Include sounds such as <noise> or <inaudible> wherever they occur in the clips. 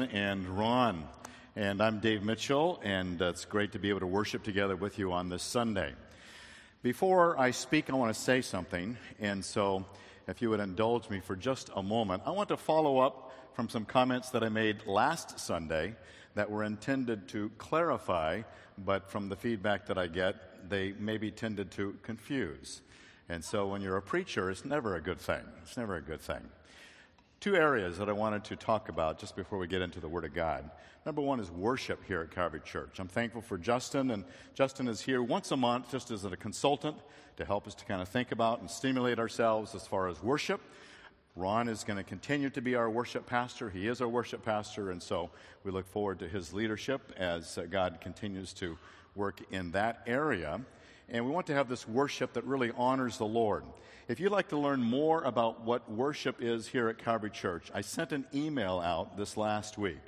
and Ron. And I'm Dave Mitchell, and it's great to be able to worship together with you on this Sunday. Before I speak, I want to say something, and so if you would indulge me for just a moment, I want to follow up from some comments that I made last Sunday that were intended to clarify, but from the feedback that I get, they maybe tended to confuse. And so when you're a preacher, it's never a good thing. It's never a good thing two areas that I wanted to talk about just before we get into the Word of God. Number one is worship here at Calvary Church. I'm thankful for Justin, and Justin is here once a month just as a consultant to help us to kind of think about and stimulate ourselves as far as worship. Ron is going to continue to be our worship pastor. He is our worship pastor, and so we look forward to his leadership as uh, God continues to work in that area. And we want to have this worship that really honors the Lord. If you'd like to learn more about what worship is here at Calvary Church, I sent an email out this last week.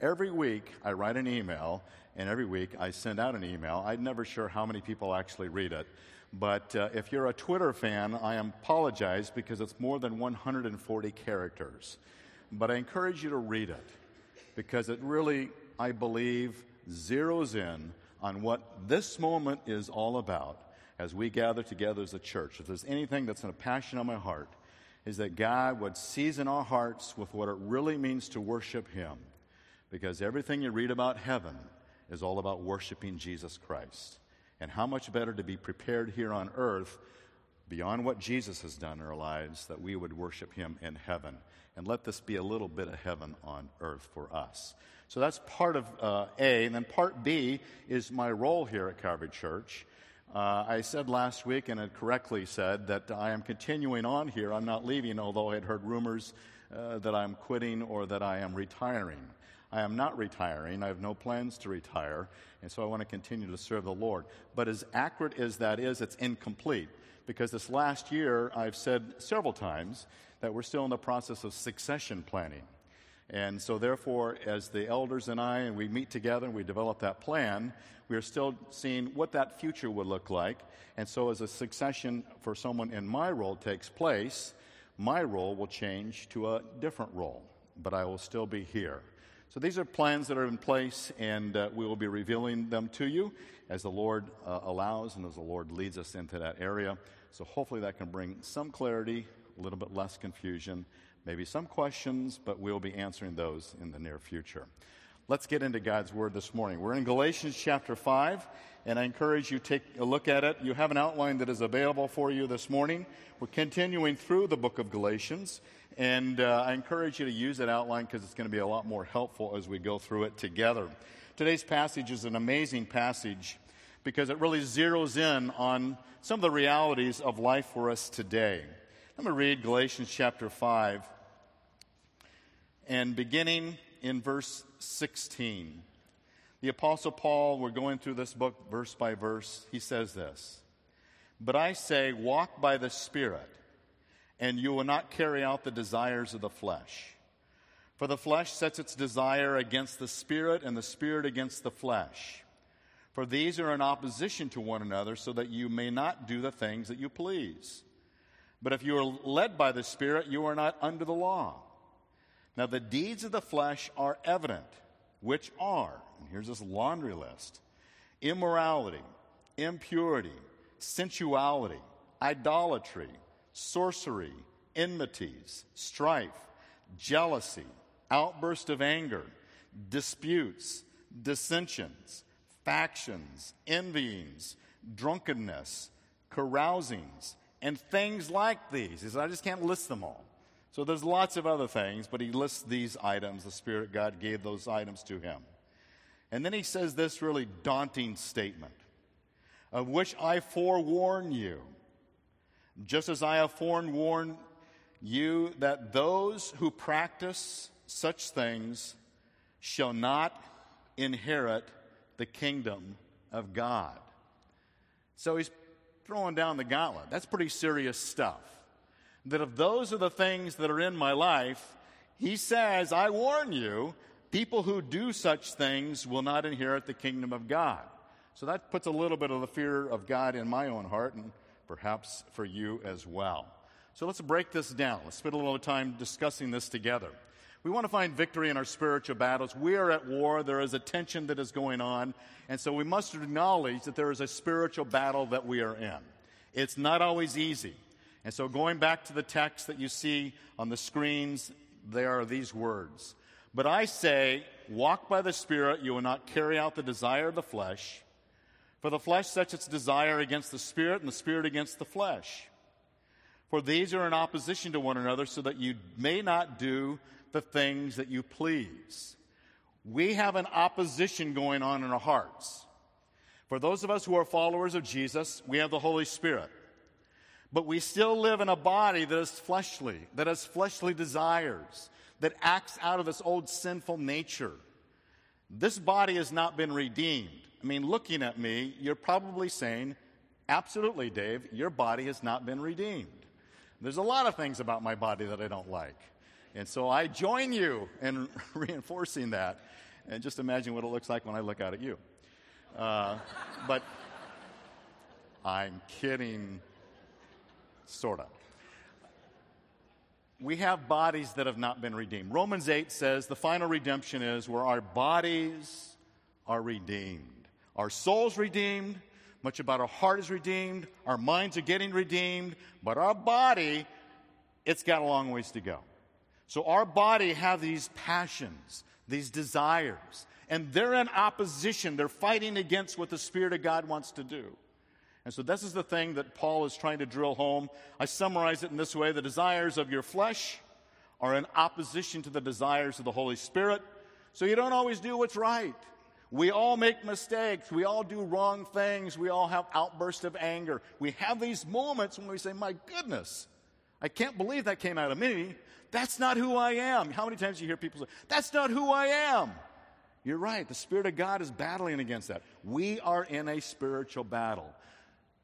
Every week, I write an email, and every week I send out an email. I'm never sure how many people actually read it. But uh, if you're a Twitter fan, I apologize because it's more than 140 characters. But I encourage you to read it because it really, I believe, zeroes in on what this moment is all about as we gather together as a church, if there's anything that's in a passion on my heart, is that God would season our hearts with what it really means to worship Him. Because everything you read about heaven is all about worshiping Jesus Christ. And how much better to be prepared here on earth beyond what Jesus has done in our lives that we would worship Him in heaven. And let this be a little bit of heaven on earth for us. So that's part of uh, A. And then part B is my role here at Calvary Church. Uh, I said last week, and had correctly said, that I am continuing on here. I'm not leaving, although I had heard rumors uh, that I'm quitting or that I am retiring. I am not retiring. I have no plans to retire, and so I want to continue to serve the Lord. But as accurate as that is, it's incomplete because this last year I've said several times that we're still in the process of succession planning. And so, therefore, as the elders and I, and we meet together and we develop that plan, we are still seeing what that future would look like. And so, as a succession for someone in my role takes place, my role will change to a different role, but I will still be here. So, these are plans that are in place, and uh, we will be revealing them to you as the Lord uh, allows and as the Lord leads us into that area. So, hopefully, that can bring some clarity, a little bit less confusion maybe some questions, but we'll be answering those in the near future. Let's get into God's Word this morning. We're in Galatians chapter 5, and I encourage you take a look at it. You have an outline that is available for you this morning. We're continuing through the book of Galatians, and uh, I encourage you to use that outline because it's going to be a lot more helpful as we go through it together. Today's passage is an amazing passage because it really zeroes in on some of the realities of life for us today. I'm going to read Galatians chapter 5 and beginning in verse 16. The Apostle Paul, we're going through this book verse by verse, he says this But I say, walk by the Spirit, and you will not carry out the desires of the flesh. For the flesh sets its desire against the Spirit, and the Spirit against the flesh. For these are in opposition to one another, so that you may not do the things that you please. But if you are led by the Spirit, you are not under the law. Now, the deeds of the flesh are evident, which are, and here's this laundry list immorality, impurity, sensuality, idolatry, sorcery, enmities, strife, jealousy, outburst of anger, disputes, dissensions, factions, envyings, drunkenness, carousings and things like these. He says, I just can't list them all. So there's lots of other things, but he lists these items. The Spirit God gave those items to him. And then he says this really daunting statement of which I forewarn you, just as I have forewarned you that those who practice such things shall not inherit the kingdom of God. So he's throwing down the gauntlet. That's pretty serious stuff. That if those are the things that are in my life, he says, I warn you, people who do such things will not inherit the kingdom of God. So that puts a little bit of the fear of God in my own heart and perhaps for you as well. So let's break this down. Let's spend a little time discussing this together. We want to find victory in our spiritual battles. We are at war. There is a tension that is going on. And so we must acknowledge that there is a spiritual battle that we are in. It's not always easy. And so going back to the text that you see on the screens, there are these words. But I say, walk by the Spirit, you will not carry out the desire of the flesh. For the flesh sets its desire against the Spirit, and the Spirit against the flesh. For these are in opposition to one another, so that you may not do the things that you please. We have an opposition going on in our hearts. For those of us who are followers of Jesus, we have the Holy Spirit. But we still live in a body that is fleshly, that has fleshly desires, that acts out of this old sinful nature. This body has not been redeemed. I mean, looking at me, you're probably saying, Absolutely, Dave, your body has not been redeemed. There's a lot of things about my body that I don't like. And so I join you in <laughs> reinforcing that. And just imagine what it looks like when I look out at you. Uh, but I'm kidding, sort of. We have bodies that have not been redeemed. Romans 8 says the final redemption is where our bodies are redeemed. Our soul's redeemed, much about our heart is redeemed, our minds are getting redeemed, but our body, it's got a long ways to go. So our body have these passions, these desires, and they're in opposition. They're fighting against what the Spirit of God wants to do. And so this is the thing that Paul is trying to drill home. I summarize it in this way the desires of your flesh are in opposition to the desires of the Holy Spirit. So you don't always do what's right. We all make mistakes. We all do wrong things. We all have outbursts of anger. We have these moments when we say, My goodness, I can't believe that came out of me. That's not who I am. How many times do you hear people say, That's not who I am? You're right. The Spirit of God is battling against that. We are in a spiritual battle.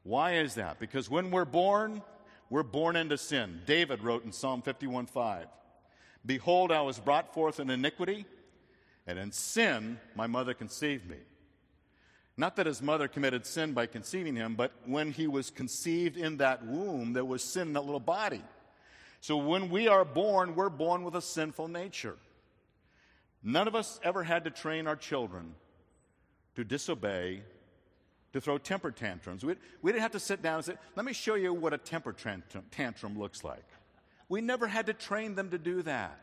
Why is that? Because when we're born, we're born into sin. David wrote in Psalm 51 5, Behold, I was brought forth in iniquity, and in sin my mother conceived me. Not that his mother committed sin by conceiving him, but when he was conceived in that womb, there was sin in that little body. So when we are born, we're born with a sinful nature. None of us ever had to train our children to disobey, to throw temper tantrums. We, we didn't have to sit down and say, let me show you what a temper tantrum looks like. We never had to train them to do that.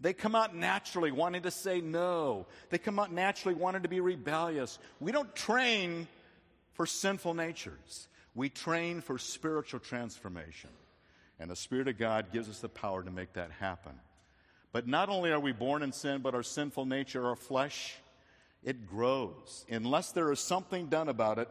They come out naturally wanting to say no. They come out naturally wanting to be rebellious. We don't train for sinful natures. We train for spiritual transformation. And the Spirit of God gives us the power to make that happen. But not only are we born in sin, but our sinful nature, our flesh, it grows. Unless there is something done about it,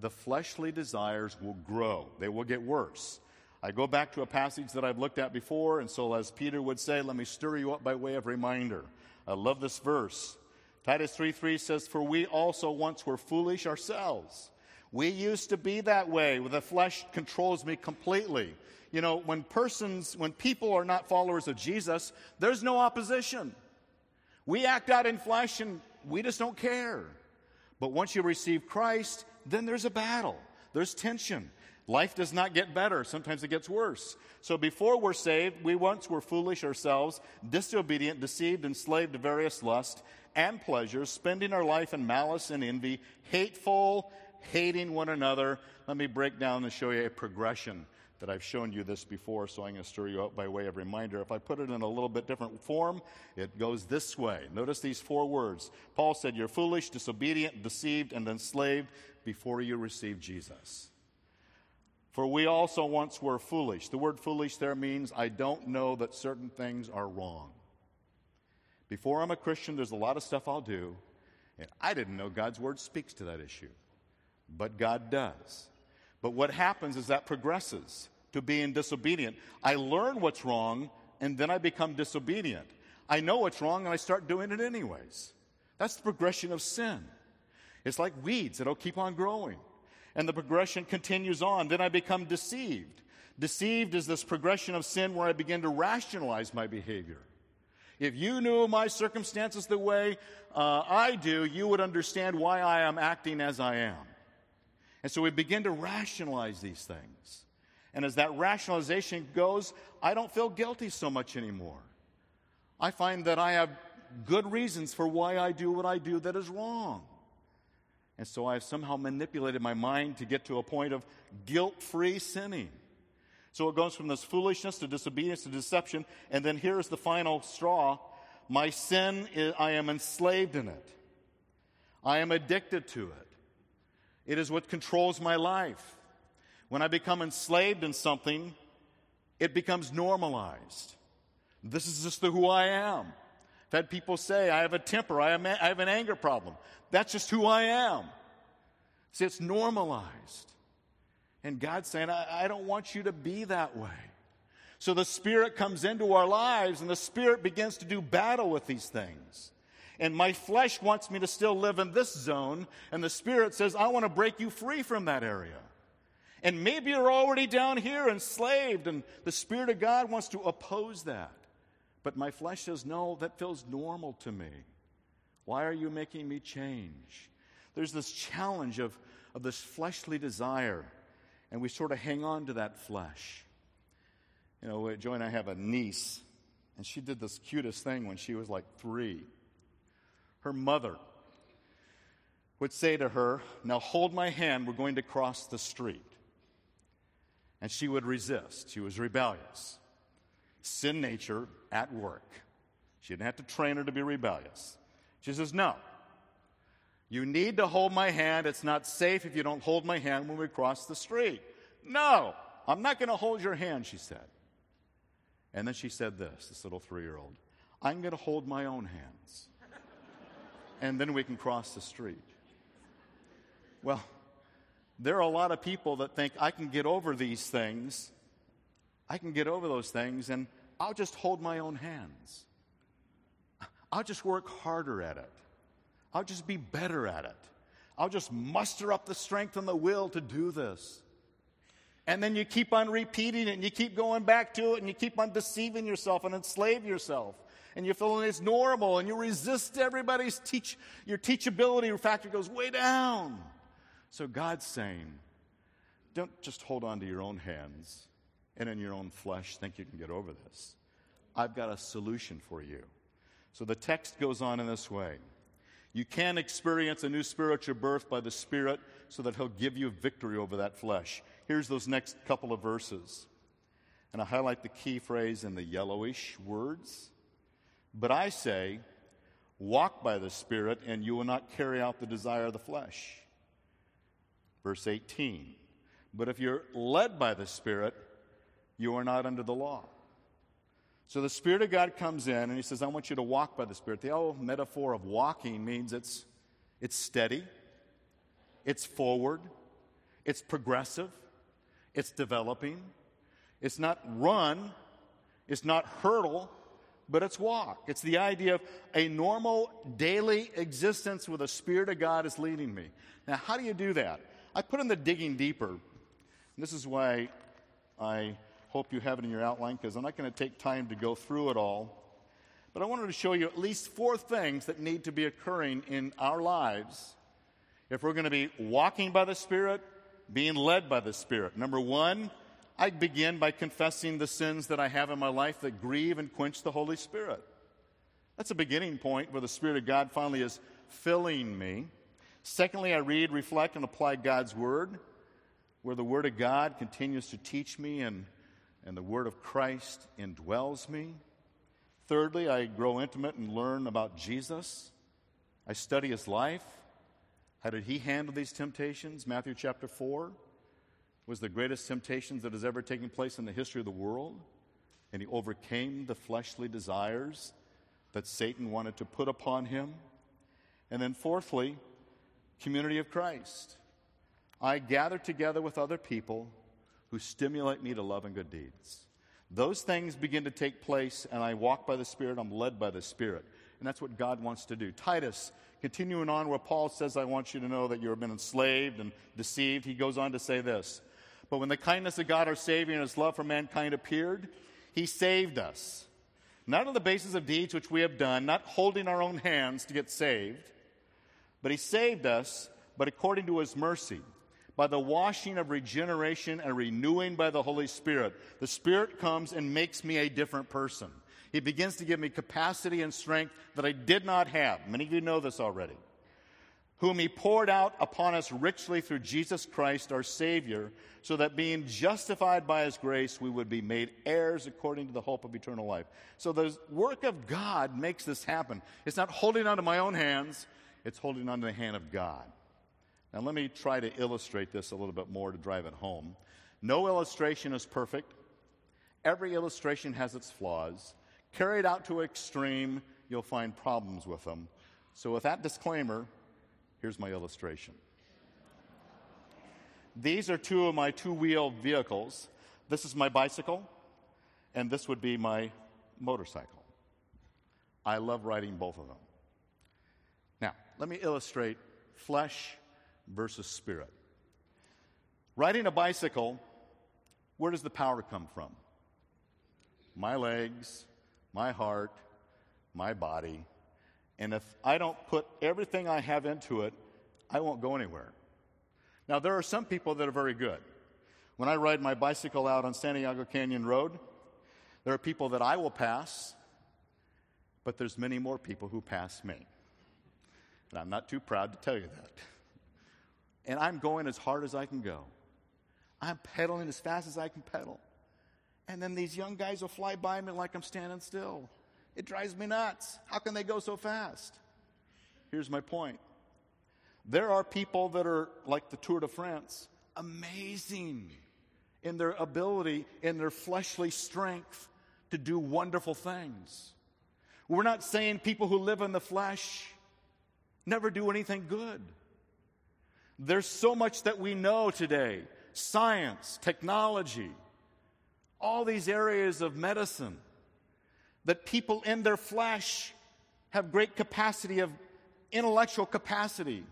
the fleshly desires will grow. They will get worse. I go back to a passage that I've looked at before, and so as Peter would say, let me stir you up by way of reminder. I love this verse. Titus 3 3 says, For we also once were foolish ourselves. We used to be that way, the flesh controls me completely you know, when persons, when people are not followers of Jesus, there's no opposition. We act out in flesh and we just don't care. But once you receive Christ, then there's a battle, there's tension. Life does not get better, sometimes it gets worse. So before we're saved, we once were foolish ourselves, disobedient, deceived, enslaved to various lusts and pleasures, spending our life in malice and envy, hateful, hating one another. Let me break down and show you a progression that I've shown you this before, so I'm going to stir you up by way of reminder. If I put it in a little bit different form, it goes this way. Notice these four words. Paul said, You're foolish, disobedient, deceived, and enslaved before you receive Jesus. For we also once were foolish. The word foolish there means I don't know that certain things are wrong. Before I'm a Christian, there's a lot of stuff I'll do, and I didn't know God's word speaks to that issue. But God does. But what happens is that progresses to being disobedient. I learn what's wrong, and then I become disobedient. I know what's wrong, and I start doing it anyways. That's the progression of sin. It's like weeds that'll keep on growing. And the progression continues on. Then I become deceived. Deceived is this progression of sin where I begin to rationalize my behavior. If you knew my circumstances the way uh, I do, you would understand why I am acting as I am. And so we begin to rationalize these things. And as that rationalization goes, I don't feel guilty so much anymore. I find that I have good reasons for why I do what I do that is wrong. And so I've somehow manipulated my mind to get to a point of guilt free sinning. So it goes from this foolishness to disobedience to deception. And then here's the final straw my sin, I am enslaved in it. I am addicted to it. It is what controls my life. When I become enslaved in something, it becomes normalized. This is just the who I am. I've had people say, I have a temper, I have, I have an anger problem. That's just who I am. See, it's normalized. And God's saying, I, I don't want you to be that way. So the Spirit comes into our lives, and the Spirit begins to do battle with these things. And my flesh wants me to still live in this zone, and the Spirit says, I want to break you free from that area. And maybe you're already down here enslaved, and the Spirit of God wants to oppose that. But my flesh says, No, that feels normal to me. Why are you making me change? There's this challenge of, of this fleshly desire, and we sort of hang on to that flesh. You know, Joy and I have a niece, and she did this cutest thing when she was like three. Her mother would say to her, Now hold my hand, we're going to cross the street. And she would resist. She was rebellious. Sin nature at work. She didn't have to train her to be rebellious. She says, No. You need to hold my hand. It's not safe if you don't hold my hand when we cross the street. No, I'm not going to hold your hand, she said. And then she said this, this little three year old I'm going to hold my own hands. And then we can cross the street. Well, there are a lot of people that think I can get over these things. I can get over those things, and I'll just hold my own hands. I'll just work harder at it. I'll just be better at it. I'll just muster up the strength and the will to do this. And then you keep on repeating it and you keep going back to it and you keep on deceiving yourself and enslave yourself. And you feel it's normal and you resist everybody's teach, your teachability factor goes way down. So God's saying, don't just hold on to your own hands and in your own flesh think you can get over this. I've got a solution for you. So the text goes on in this way. You can experience a new spiritual birth by the Spirit so that He'll give you victory over that flesh. Here's those next couple of verses. And I highlight the key phrase in the yellowish words. But I say, walk by the Spirit, and you will not carry out the desire of the flesh. Verse 18. But if you're led by the Spirit, you are not under the law. So the Spirit of God comes in and He says, I want you to walk by the Spirit. The old metaphor of walking means it's, it's steady, it's forward, it's progressive, it's developing. It's not run, it's not hurdle, but it's walk. It's the idea of a normal daily existence where the Spirit of God is leading me. Now, how do you do that? I put in the digging deeper. This is why I Hope you have it in your outline because I'm not going to take time to go through it all. But I wanted to show you at least four things that need to be occurring in our lives if we're going to be walking by the Spirit, being led by the Spirit. Number one, I begin by confessing the sins that I have in my life that grieve and quench the Holy Spirit. That's a beginning point where the Spirit of God finally is filling me. Secondly, I read, reflect, and apply God's Word, where the Word of God continues to teach me and and the Word of Christ indwells me. Thirdly, I grow intimate and learn about Jesus. I study his life. How did he handle these temptations? Matthew chapter 4 was the greatest temptations that has ever taken place in the history of the world. And he overcame the fleshly desires that Satan wanted to put upon him. And then, fourthly, community of Christ. I gather together with other people who stimulate me to love and good deeds. Those things begin to take place, and I walk by the Spirit. I'm led by the Spirit. And that's what God wants to do. Titus, continuing on where Paul says, I want you to know that you have been enslaved and deceived, he goes on to say this But when the kindness of God our Savior and his love for mankind appeared, he saved us. Not on the basis of deeds which we have done, not holding our own hands to get saved, but he saved us, but according to his mercy by the washing of regeneration and renewing by the Holy Spirit. The Spirit comes and makes me a different person. He begins to give me capacity and strength that I did not have. Many of you know this already. Whom he poured out upon us richly through Jesus Christ, our Savior, so that being justified by his grace, we would be made heirs according to the hope of eternal life. So the work of God makes this happen. It's not holding onto my own hands, it's holding onto the hand of God. Now, let me try to illustrate this a little bit more to drive it home. No illustration is perfect. Every illustration has its flaws. Carried out to extreme, you'll find problems with them. So, with that disclaimer, here's my illustration. These are two of my two wheel vehicles. This is my bicycle, and this would be my motorcycle. I love riding both of them. Now, let me illustrate flesh versus spirit. Riding a bicycle, where does the power come from? My legs, my heart, my body. And if I don't put everything I have into it, I won't go anywhere. Now, there are some people that are very good. When I ride my bicycle out on Santiago Canyon Road, there are people that I will pass, but there's many more people who pass me. And I'm not too proud to tell you that. And I'm going as hard as I can go. I'm pedaling as fast as I can pedal. And then these young guys will fly by me like I'm standing still. It drives me nuts. How can they go so fast? Here's my point there are people that are like the Tour de France, amazing in their ability, in their fleshly strength to do wonderful things. We're not saying people who live in the flesh never do anything good. There's so much that we know today science, technology, all these areas of medicine that people in their flesh have great capacity of intellectual capacity.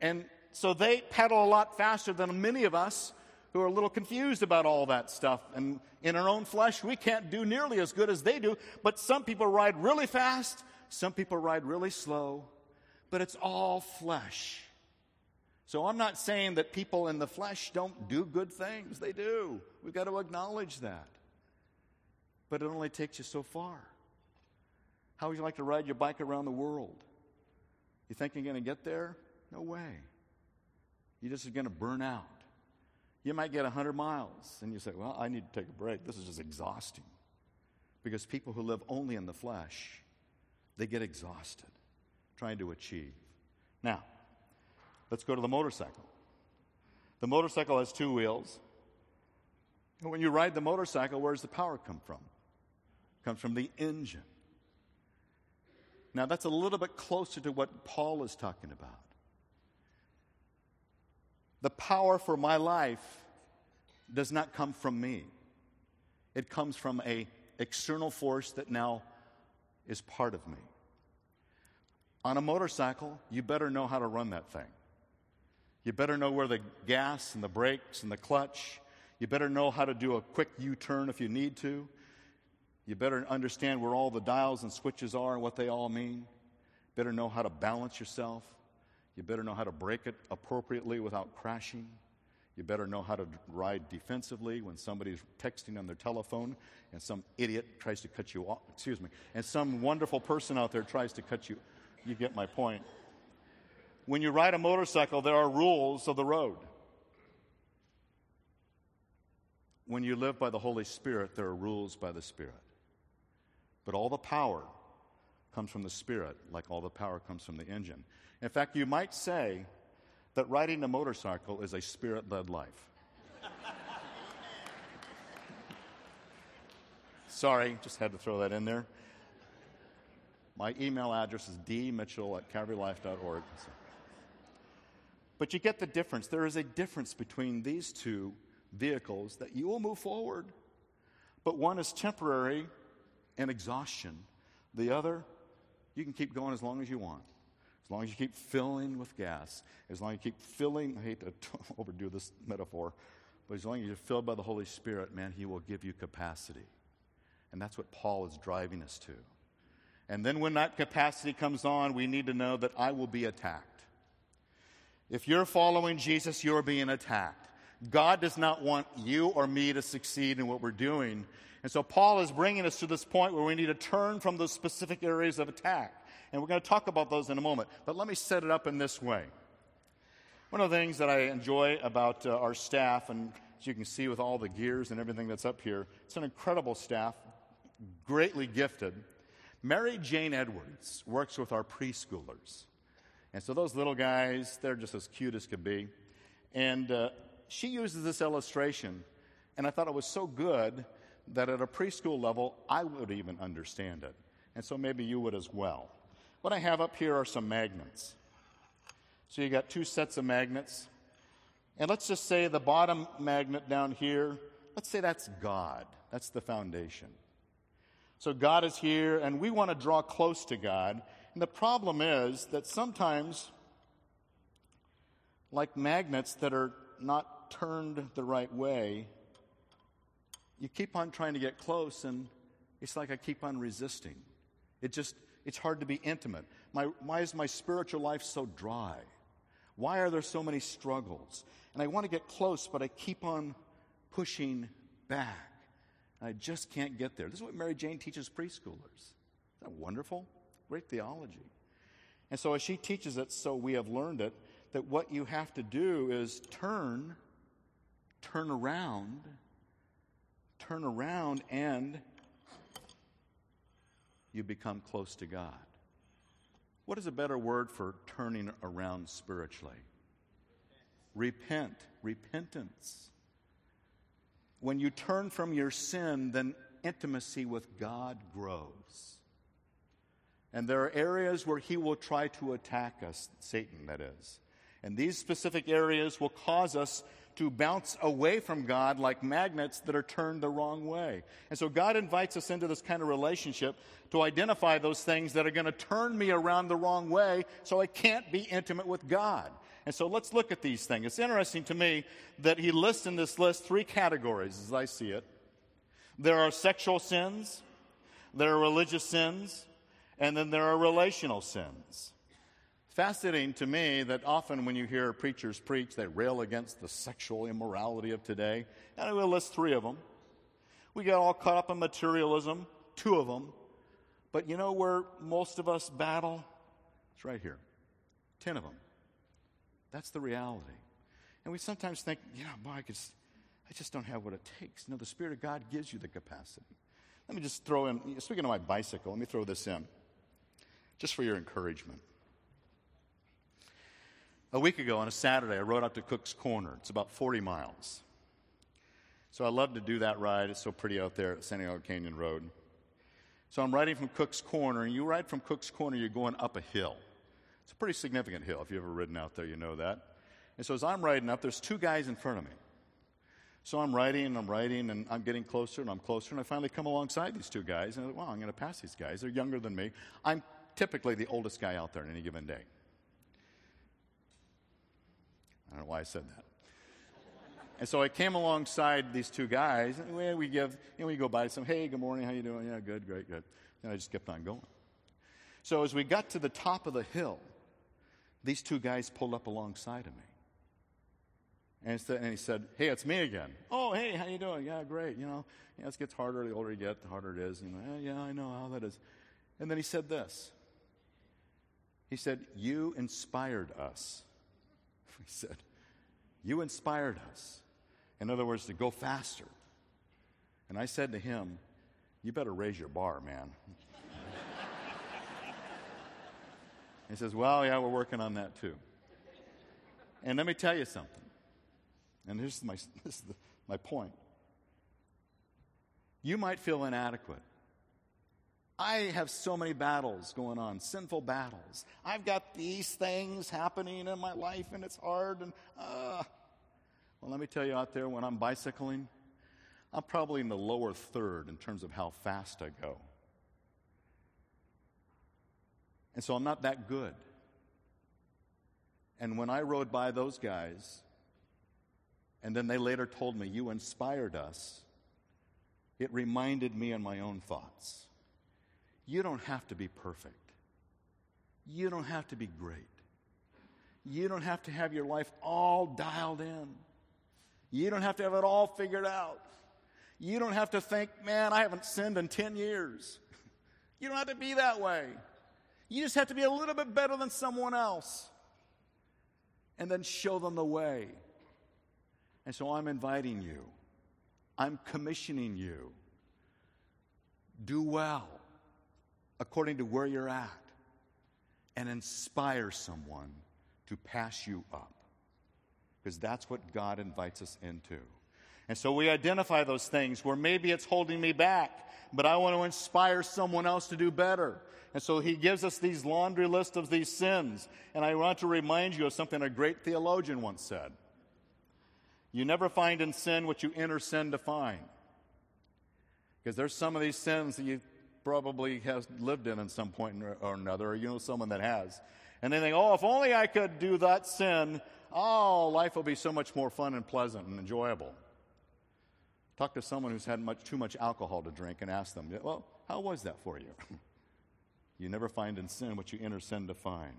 And so they pedal a lot faster than many of us who are a little confused about all that stuff. And in our own flesh, we can't do nearly as good as they do. But some people ride really fast, some people ride really slow, but it's all flesh. So I'm not saying that people in the flesh don't do good things. They do. We've got to acknowledge that. But it only takes you so far. How would you like to ride your bike around the world? You think you're going to get there? No way. You're just going to burn out. You might get 100 miles and you say, Well, I need to take a break. This is just exhausting. Because people who live only in the flesh, they get exhausted trying to achieve. Now, let's go to the motorcycle. The motorcycle has two wheels. And when you ride the motorcycle, where does the power come from? Comes from the engine. Now, that's a little bit closer to what Paul is talking about. The power for my life does not come from me. It comes from a external force that now is part of me. On a motorcycle, you better know how to run that thing. You better know where the gas and the brakes and the clutch. You better know how to do a quick U turn if you need to. You better understand where all the dials and switches are and what they all mean. Better know how to balance yourself. You better know how to brake it appropriately without crashing. You better know how to ride defensively when somebody's texting on their telephone and some idiot tries to cut you off. Excuse me. And some wonderful person out there tries to cut you. You get my point. When you ride a motorcycle, there are rules of the road. When you live by the Holy Spirit, there are rules by the Spirit. But all the power comes from the Spirit, like all the power comes from the engine. In fact, you might say that riding a motorcycle is a spirit led life. <laughs> Sorry, just had to throw that in there. My email address is dmitchell at calvarylife.org. But you get the difference. There is a difference between these two vehicles that you will move forward. But one is temporary and exhaustion. The other, you can keep going as long as you want. As long as you keep filling with gas, as long as you keep filling, I hate to <laughs> overdo this metaphor, but as long as you're filled by the Holy Spirit, man, He will give you capacity. And that's what Paul is driving us to. And then when that capacity comes on, we need to know that I will be attacked. If you're following Jesus, you're being attacked. God does not want you or me to succeed in what we're doing. And so Paul is bringing us to this point where we need to turn from those specific areas of attack. And we're going to talk about those in a moment. But let me set it up in this way. One of the things that I enjoy about uh, our staff, and as you can see with all the gears and everything that's up here, it's an incredible staff, greatly gifted. Mary Jane Edwards works with our preschoolers. And so those little guys, they're just as cute as could be. And uh, she uses this illustration, and I thought it was so good that at a preschool level, I would even understand it. And so maybe you would as well. What I have up here are some magnets. So you got two sets of magnets. And let's just say the bottom magnet down here, let's say that's God. That's the foundation. So God is here, and we want to draw close to God. And the problem is that sometimes, like magnets that are not turned the right way, you keep on trying to get close, and it's like I keep on resisting. It just, it's hard to be intimate. My, why is my spiritual life so dry? Why are there so many struggles? And I want to get close, but I keep on pushing back. I just can't get there. This is what Mary Jane teaches preschoolers. Isn't that wonderful? Great theology. And so, as she teaches it, so we have learned it, that what you have to do is turn, turn around, turn around, and you become close to God. What is a better word for turning around spiritually? Repent, repentance. When you turn from your sin, then intimacy with God grows. And there are areas where he will try to attack us, Satan, that is. And these specific areas will cause us to bounce away from God like magnets that are turned the wrong way. And so God invites us into this kind of relationship to identify those things that are going to turn me around the wrong way so I can't be intimate with God. And so let's look at these things. It's interesting to me that he lists in this list three categories as I see it. There are sexual sins, there are religious sins, and then there are relational sins. Fascinating to me that often when you hear preachers preach, they rail against the sexual immorality of today. And I will list three of them. We get all caught up in materialism, two of them. But you know where most of us battle? It's right here. Ten of them. That's the reality. And we sometimes think, yeah, boy, I, I just don't have what it takes. No, the Spirit of God gives you the capacity. Let me just throw in, speaking of my bicycle, let me throw this in, just for your encouragement. A week ago on a Saturday, I rode out to Cook's Corner. It's about 40 miles. So I love to do that ride. It's so pretty out there at Santiago Canyon Road. So I'm riding from Cook's Corner, and you ride from Cook's Corner, you're going up a hill. It's a pretty significant hill. If you've ever ridden out there, you know that. And so as I'm riding up, there's two guys in front of me. So I'm riding and I'm riding and I'm getting closer and I'm closer and I finally come alongside these two guys and I thought, wow, I'm going to pass these guys. They're younger than me. I'm typically the oldest guy out there on any given day. I don't know why I said that. And so I came alongside these two guys, and we give, you know, we go by some, hey, good morning, how you doing? Yeah, good, great, good. And I just kept on going. So as we got to the top of the hill, these two guys pulled up alongside of me. And, and he said, hey, it's me again. Oh, hey, how you doing? Yeah, great. You know, yeah, it gets harder the older you get, the harder it is. You know, yeah, yeah, I know how that is. And then he said this. He said, you inspired us. Said, you inspired us. In other words, to go faster. And I said to him, you better raise your bar, man. he says, well, yeah, we're working on that too. And let me tell you something. And this is my, <laughs> this is the, my point. You might feel inadequate. I have so many battles going on, sinful battles. I've got these things happening in my life and it's hard and uh well let me tell you out there when I'm bicycling, I'm probably in the lower third in terms of how fast I go. And so I'm not that good. And when I rode by those guys, and then they later told me, You inspired us, it reminded me of my own thoughts. You don't have to be perfect. You don't have to be great. You don't have to have your life all dialed in. You don't have to have it all figured out. You don't have to think, man, I haven't sinned in 10 years. <laughs> You don't have to be that way. You just have to be a little bit better than someone else and then show them the way. And so I'm inviting you, I'm commissioning you. Do well according to where you're at and inspire someone to pass you up. Because that's what God invites us into. And so we identify those things where maybe it's holding me back, but I want to inspire someone else to do better. And so he gives us these laundry list of these sins. And I want to remind you of something a great theologian once said. You never find in sin what you enter sin to find. Because there's some of these sins that you probably has lived in at some point or another, or you know someone that has. And they think, oh, if only I could do that sin, oh, life will be so much more fun and pleasant and enjoyable. Talk to someone who's had much, too much alcohol to drink and ask them, well, how was that for you? <laughs> you never find in sin what you enter sin to find.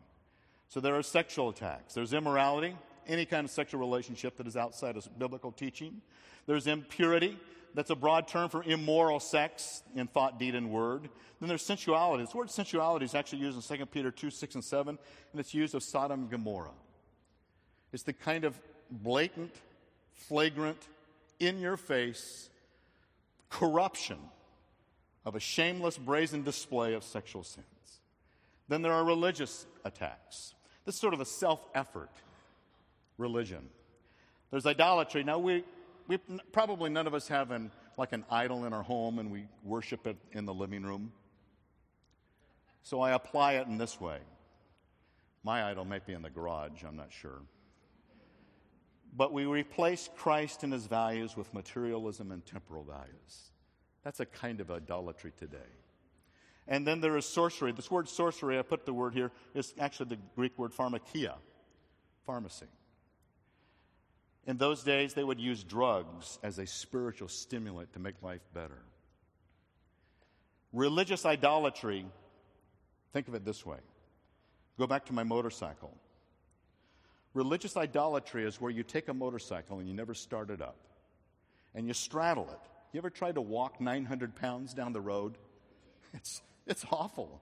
So there are sexual attacks. There's immorality, any kind of sexual relationship that is outside of biblical teaching. There's impurity. That's a broad term for immoral sex in thought, deed, and word. Then there's sensuality. This word sensuality is actually used in 2 Peter 2, 6, and 7, and it's used of Sodom and Gomorrah. It's the kind of blatant, flagrant, in your face corruption of a shameless, brazen display of sexual sins. Then there are religious attacks. This is sort of a self effort religion. There's idolatry. Now, we, we probably none of us have an, like an idol in our home and we worship it in the living room. So I apply it in this way. My idol might be in the garage, I'm not sure. But we replace Christ and his values with materialism and temporal values. That's a kind of idolatry today. And then there is sorcery. This word sorcery, I put the word here, is actually the Greek word pharmakia, pharmacy. In those days, they would use drugs as a spiritual stimulant to make life better. Religious idolatry, think of it this way go back to my motorcycle. Religious idolatry is where you take a motorcycle and you never start it up and you straddle it. You ever tried to walk 900 pounds down the road? <laughs> It's, it's awful.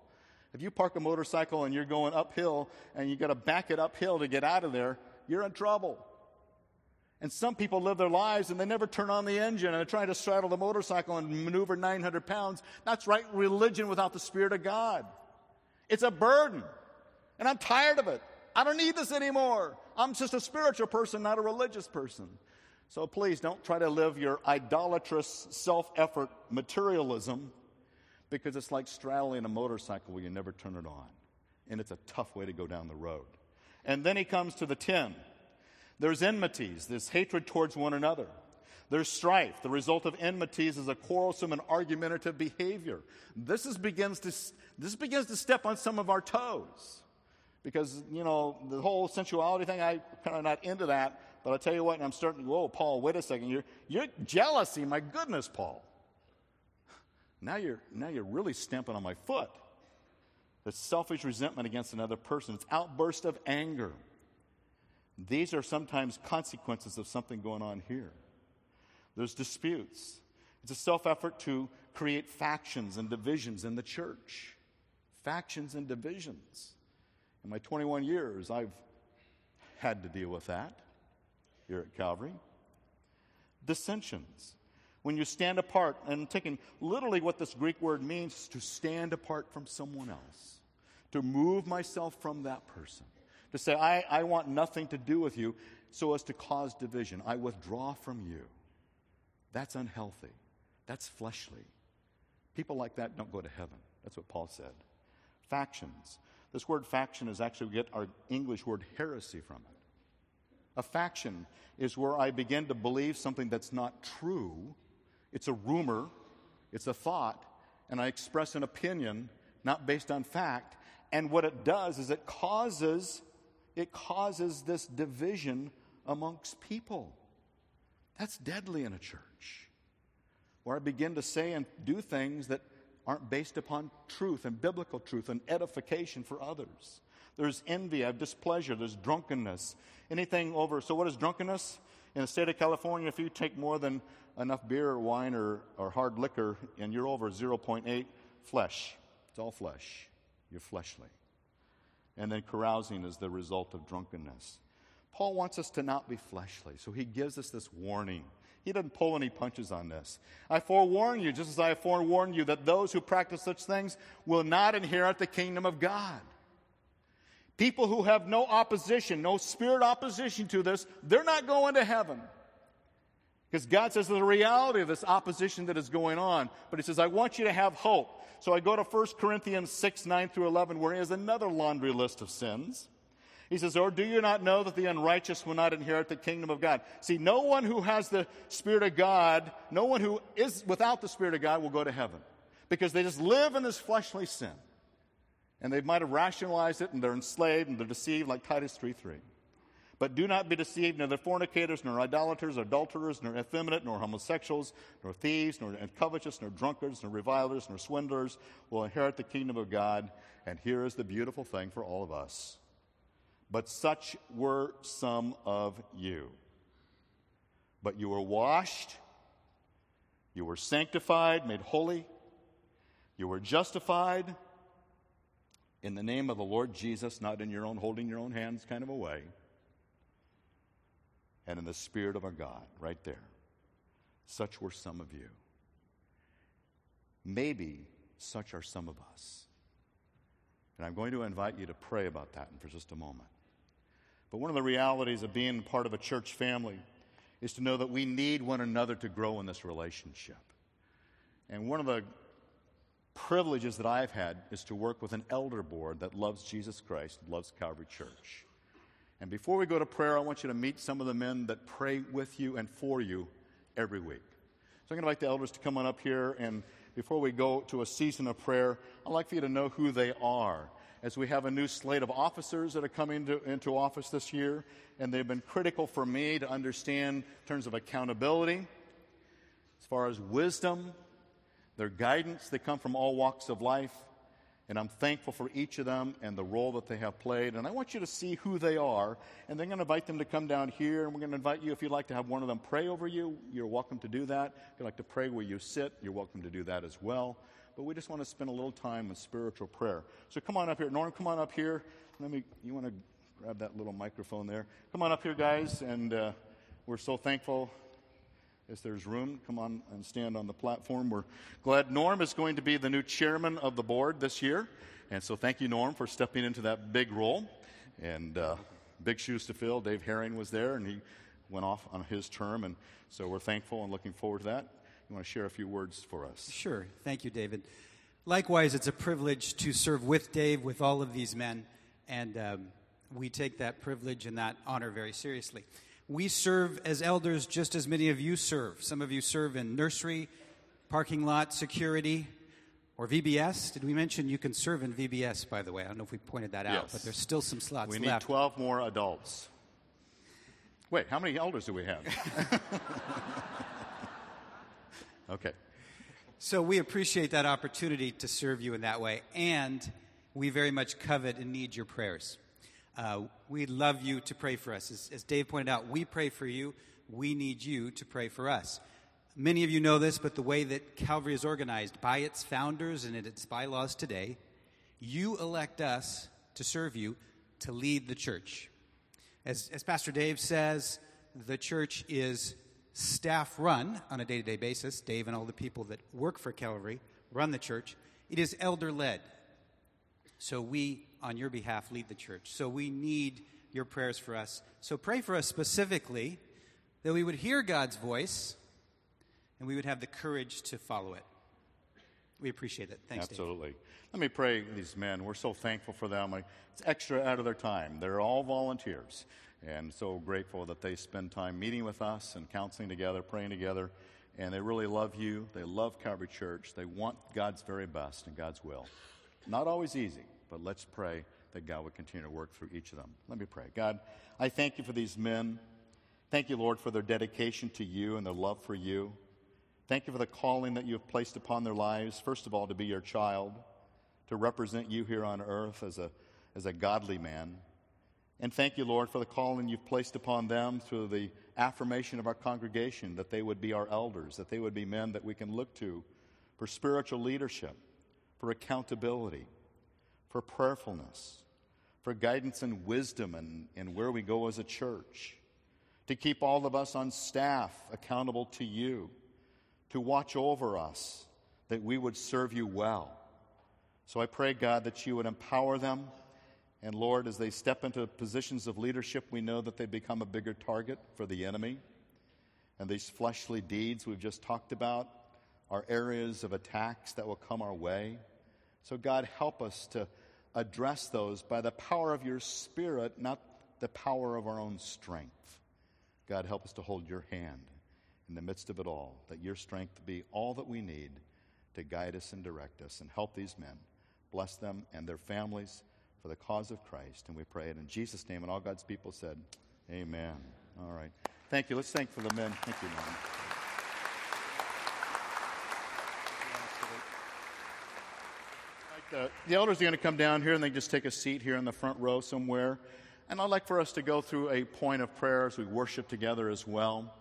If you park a motorcycle and you're going uphill and you got to back it uphill to get out of there, you're in trouble. And some people live their lives and they never turn on the engine and they're trying to straddle the motorcycle and maneuver 900 pounds. That's right, religion without the Spirit of God. It's a burden. And I'm tired of it. I don't need this anymore. I'm just a spiritual person, not a religious person. So please don't try to live your idolatrous self effort materialism because it's like straddling a motorcycle where you never turn it on. And it's a tough way to go down the road. And then he comes to the 10. There's enmities, there's hatred towards one another. There's strife. The result of enmities is a quarrelsome and argumentative behavior. This, is, begins, to, this begins to step on some of our toes because, you know, the whole sensuality thing, I kind of not into that. But I'll tell you what, and I'm starting to, whoa, Paul, wait a second. You're, you're jealousy. My goodness, Paul. Now you're, now you're really stamping on my foot. It's selfish resentment against another person. It's outburst of anger. These are sometimes consequences of something going on here. There's disputes. It's a self effort to create factions and divisions in the church. Factions and divisions. In my 21 years, I've had to deal with that here at Calvary. Dissensions. When you stand apart, and taking literally what this Greek word means to stand apart from someone else, to move myself from that person, to say, I, I want nothing to do with you, so as to cause division. I withdraw from you. That's unhealthy. That's fleshly. People like that don't go to heaven. That's what Paul said. Factions. This word faction is actually, we get our English word heresy from it. A faction is where I begin to believe something that's not true. It's a rumor, it's a thought, and I express an opinion not based on fact. And what it does is it causes it causes this division amongst people. That's deadly in a church. Where I begin to say and do things that aren't based upon truth and biblical truth and edification for others. There's envy, I have displeasure, there's drunkenness. Anything over. So, what is drunkenness? In the state of California, if you take more than enough beer or wine or, or hard liquor and you're over 0.8, flesh. It's all flesh. You're fleshly. And then carousing is the result of drunkenness. Paul wants us to not be fleshly, so he gives us this warning. He doesn't pull any punches on this. I forewarn you, just as I forewarned you, that those who practice such things will not inherit the kingdom of God. People who have no opposition, no spirit opposition to this, they're not going to heaven. Because God says there's a reality of this opposition that is going on. But He says, I want you to have hope. So I go to 1 Corinthians 6, 9 through 11, where He has another laundry list of sins. He says, Or do you not know that the unrighteous will not inherit the kingdom of God? See, no one who has the Spirit of God, no one who is without the Spirit of God will go to heaven. Because they just live in this fleshly sin. And they might have rationalized it and they're enslaved and they're deceived like Titus 3 3. But do not be deceived, neither fornicators, nor idolaters, nor adulterers, nor effeminate, nor homosexuals, nor thieves, nor covetous, nor drunkards, nor revilers, nor swindlers will inherit the kingdom of God. And here is the beautiful thing for all of us. But such were some of you. But you were washed, you were sanctified, made holy, you were justified in the name of the Lord Jesus, not in your own holding your own hands kind of a way, and in the Spirit of our God, right there. Such were some of you. Maybe such are some of us. And I'm going to invite you to pray about that for just a moment. But one of the realities of being part of a church family is to know that we need one another to grow in this relationship. And one of the privileges that I've had is to work with an elder board that loves Jesus Christ, loves Calvary Church. And before we go to prayer, I want you to meet some of the men that pray with you and for you every week. So I'm going to invite the elders to come on up here. And before we go to a season of prayer, I'd like for you to know who they are. As we have a new slate of officers that are coming to, into office this year, and they've been critical for me to understand in terms of accountability, as far as wisdom, their guidance. They come from all walks of life. And I'm thankful for each of them and the role that they have played. And I want you to see who they are. And then I'm going to invite them to come down here. And we're going to invite you, if you'd like to have one of them pray over you, you're welcome to do that. If you'd like to pray where you sit, you're welcome to do that as well. But we just want to spend a little time in spiritual prayer. So come on up here. Norm, come on up here. Let me, you want to grab that little microphone there? Come on up here, guys. And uh, we're so thankful as there's room, come on and stand on the platform. We're glad Norm is going to be the new chairman of the board this year. And so thank you, Norm, for stepping into that big role. And uh, big shoes to fill. Dave Herring was there, and he went off on his term. And so we're thankful and looking forward to that. You want to share a few words for us? Sure. Thank you, David. Likewise, it's a privilege to serve with Dave, with all of these men. And um, we take that privilege and that honor very seriously. We serve as elders just as many of you serve. Some of you serve in nursery, parking lot, security, or VBS. Did we mention you can serve in VBS, by the way? I don't know if we pointed that out, yes. but there's still some slots left. We need 12 more adults. Wait, how many elders do we have? <laughs> okay. So we appreciate that opportunity to serve you in that way, and we very much covet and need your prayers. Uh, we'd love you to pray for us. As, as Dave pointed out, we pray for you. We need you to pray for us. Many of you know this, but the way that Calvary is organized by its founders and in its bylaws today, you elect us to serve you to lead the church. As, as Pastor Dave says, the church is staff run on a day to day basis. Dave and all the people that work for Calvary run the church. It is elder led. So we on your behalf lead the church. So we need your prayers for us. So pray for us specifically that we would hear God's voice and we would have the courage to follow it. We appreciate it. Thanks. Absolutely. Dave. Let me pray these men. We're so thankful for them. It's extra out of their time. They're all volunteers. And so grateful that they spend time meeting with us and counseling together, praying together. And they really love you. They love Calvary Church. They want God's very best and God's will. Not always easy, but let's pray that God would continue to work through each of them. Let me pray. God, I thank you for these men. Thank you, Lord, for their dedication to you and their love for you. Thank you for the calling that you have placed upon their lives, first of all, to be your child, to represent you here on earth as a, as a godly man. And thank you, Lord, for the calling you've placed upon them through the affirmation of our congregation, that they would be our elders, that they would be men that we can look to for spiritual leadership, for accountability, for prayerfulness, for guidance and wisdom and, and where we go as a church, to keep all of us on staff accountable to you, to watch over us, that we would serve you well. So I pray, God, that you would empower them. And Lord, as they step into positions of leadership, we know that they become a bigger target for the enemy. And these fleshly deeds we've just talked about are areas of attacks that will come our way. So, God, help us to address those by the power of your Spirit, not the power of our own strength. God, help us to hold your hand in the midst of it all, that your strength be all that we need to guide us and direct us and help these men. Bless them and their families for the cause of Christ. And we pray it in Jesus' name. And all God's people said, Amen. All right. Thank you. Let's thank for the men. Thank you, man. The, the elders are going to come down here and they just take a seat here in the front row somewhere. And I'd like for us to go through a point of prayer as we worship together as well.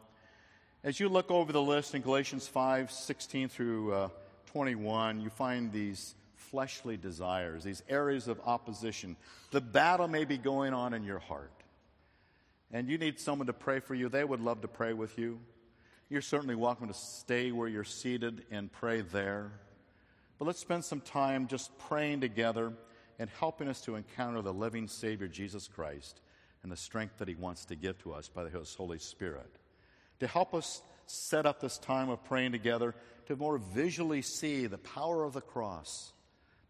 As you look over the list in Galatians 5 16 through uh, 21, you find these fleshly desires, these areas of opposition. The battle may be going on in your heart. And you need someone to pray for you. They would love to pray with you. You're certainly welcome to stay where you're seated and pray there. But let's spend some time just praying together and helping us to encounter the living Savior, Jesus Christ, and the strength that He wants to give to us by His Holy Spirit. To help us set up this time of praying together, to more visually see the power of the cross,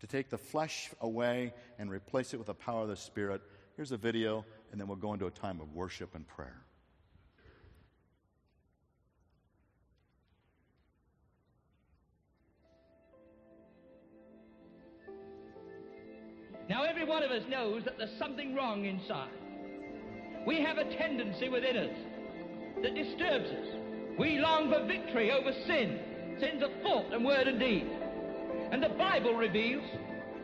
to take the flesh away and replace it with the power of the Spirit. Here's a video, and then we'll go into a time of worship and prayer. Now, every one of us knows that there's something wrong inside. We have a tendency within us that disturbs us. We long for victory over sin, sins of thought and word and deed. And the Bible reveals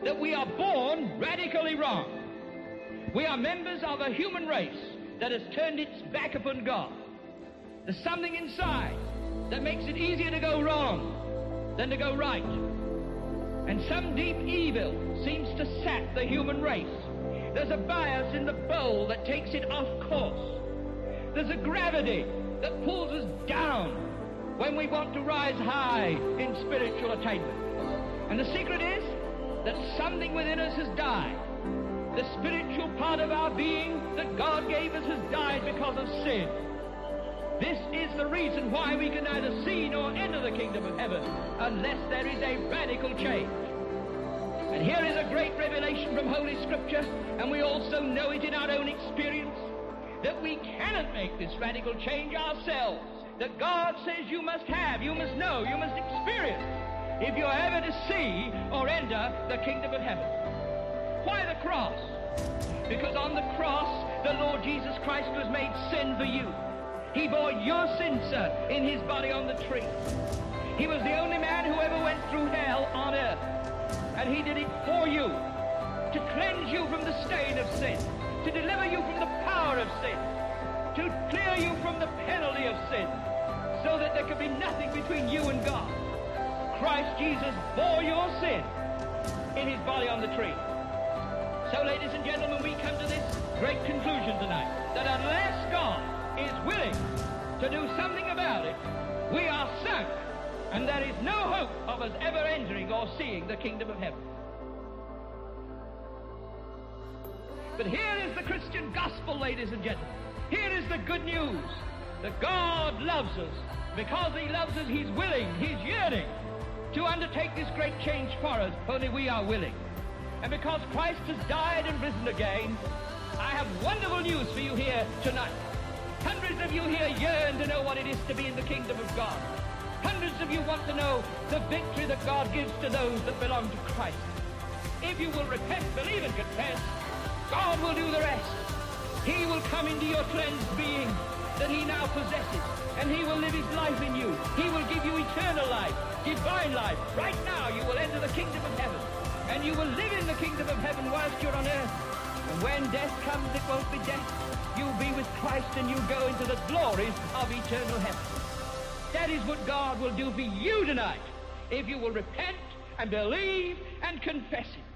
that we are born radically wrong. We are members of a human race that has turned its back upon God. There's something inside that makes it easier to go wrong than to go right. And some deep evil seems to sap the human race. There's a bias in the bowl that takes it off course. There's a gravity that pulls us down when we want to rise high in spiritual attainment. And the secret is that something within us has died. The spiritual part of our being that God gave us has died because of sin. This is the reason why we can neither see nor enter the kingdom of heaven unless there is a radical change. And here is a great revelation from Holy Scripture, and we also know it in our own experience, that we cannot make this radical change ourselves. That God says you must have, you must know, you must experience if you're ever to see or enter the kingdom of heaven. Why the cross? Because on the cross, the Lord Jesus Christ was made sin for you. He bore your sin, sir, in his body on the tree. He was the only man who ever went through hell on earth. And he did it for you, to cleanse you from the stain of sin, to deliver you from the power of sin, to clear you from the penalty of sin, so that there could be nothing between you and God. Christ Jesus bore your sin in his body on the tree. So, ladies and gentlemen, we come to this great conclusion tonight, that to do something about it, we are sunk, and there is no hope of us ever entering or seeing the kingdom of heaven. But here is the Christian gospel, ladies and gentlemen. Here is the good news that God loves us. Because He loves us, He's willing, He's yearning to undertake this great change for us, only we are willing. And because Christ has died and risen again, I have wonderful news for you here tonight. Hundreds of you here yearn to know what it is to be in the kingdom of God. Hundreds of you want to know the victory that God gives to those that belong to Christ. If you will repent, believe, and confess, God will do the rest. He will come into your cleansed being that he now possesses, and he will live his life in you. He will give you eternal life, divine life. Right now you will enter the kingdom of heaven, and you will live in the kingdom of heaven whilst you're on earth. And when death comes, it won't be death. You'll be with Christ and you'll go into the glories of eternal heaven. That is what God will do for you tonight if you will repent and believe and confess it.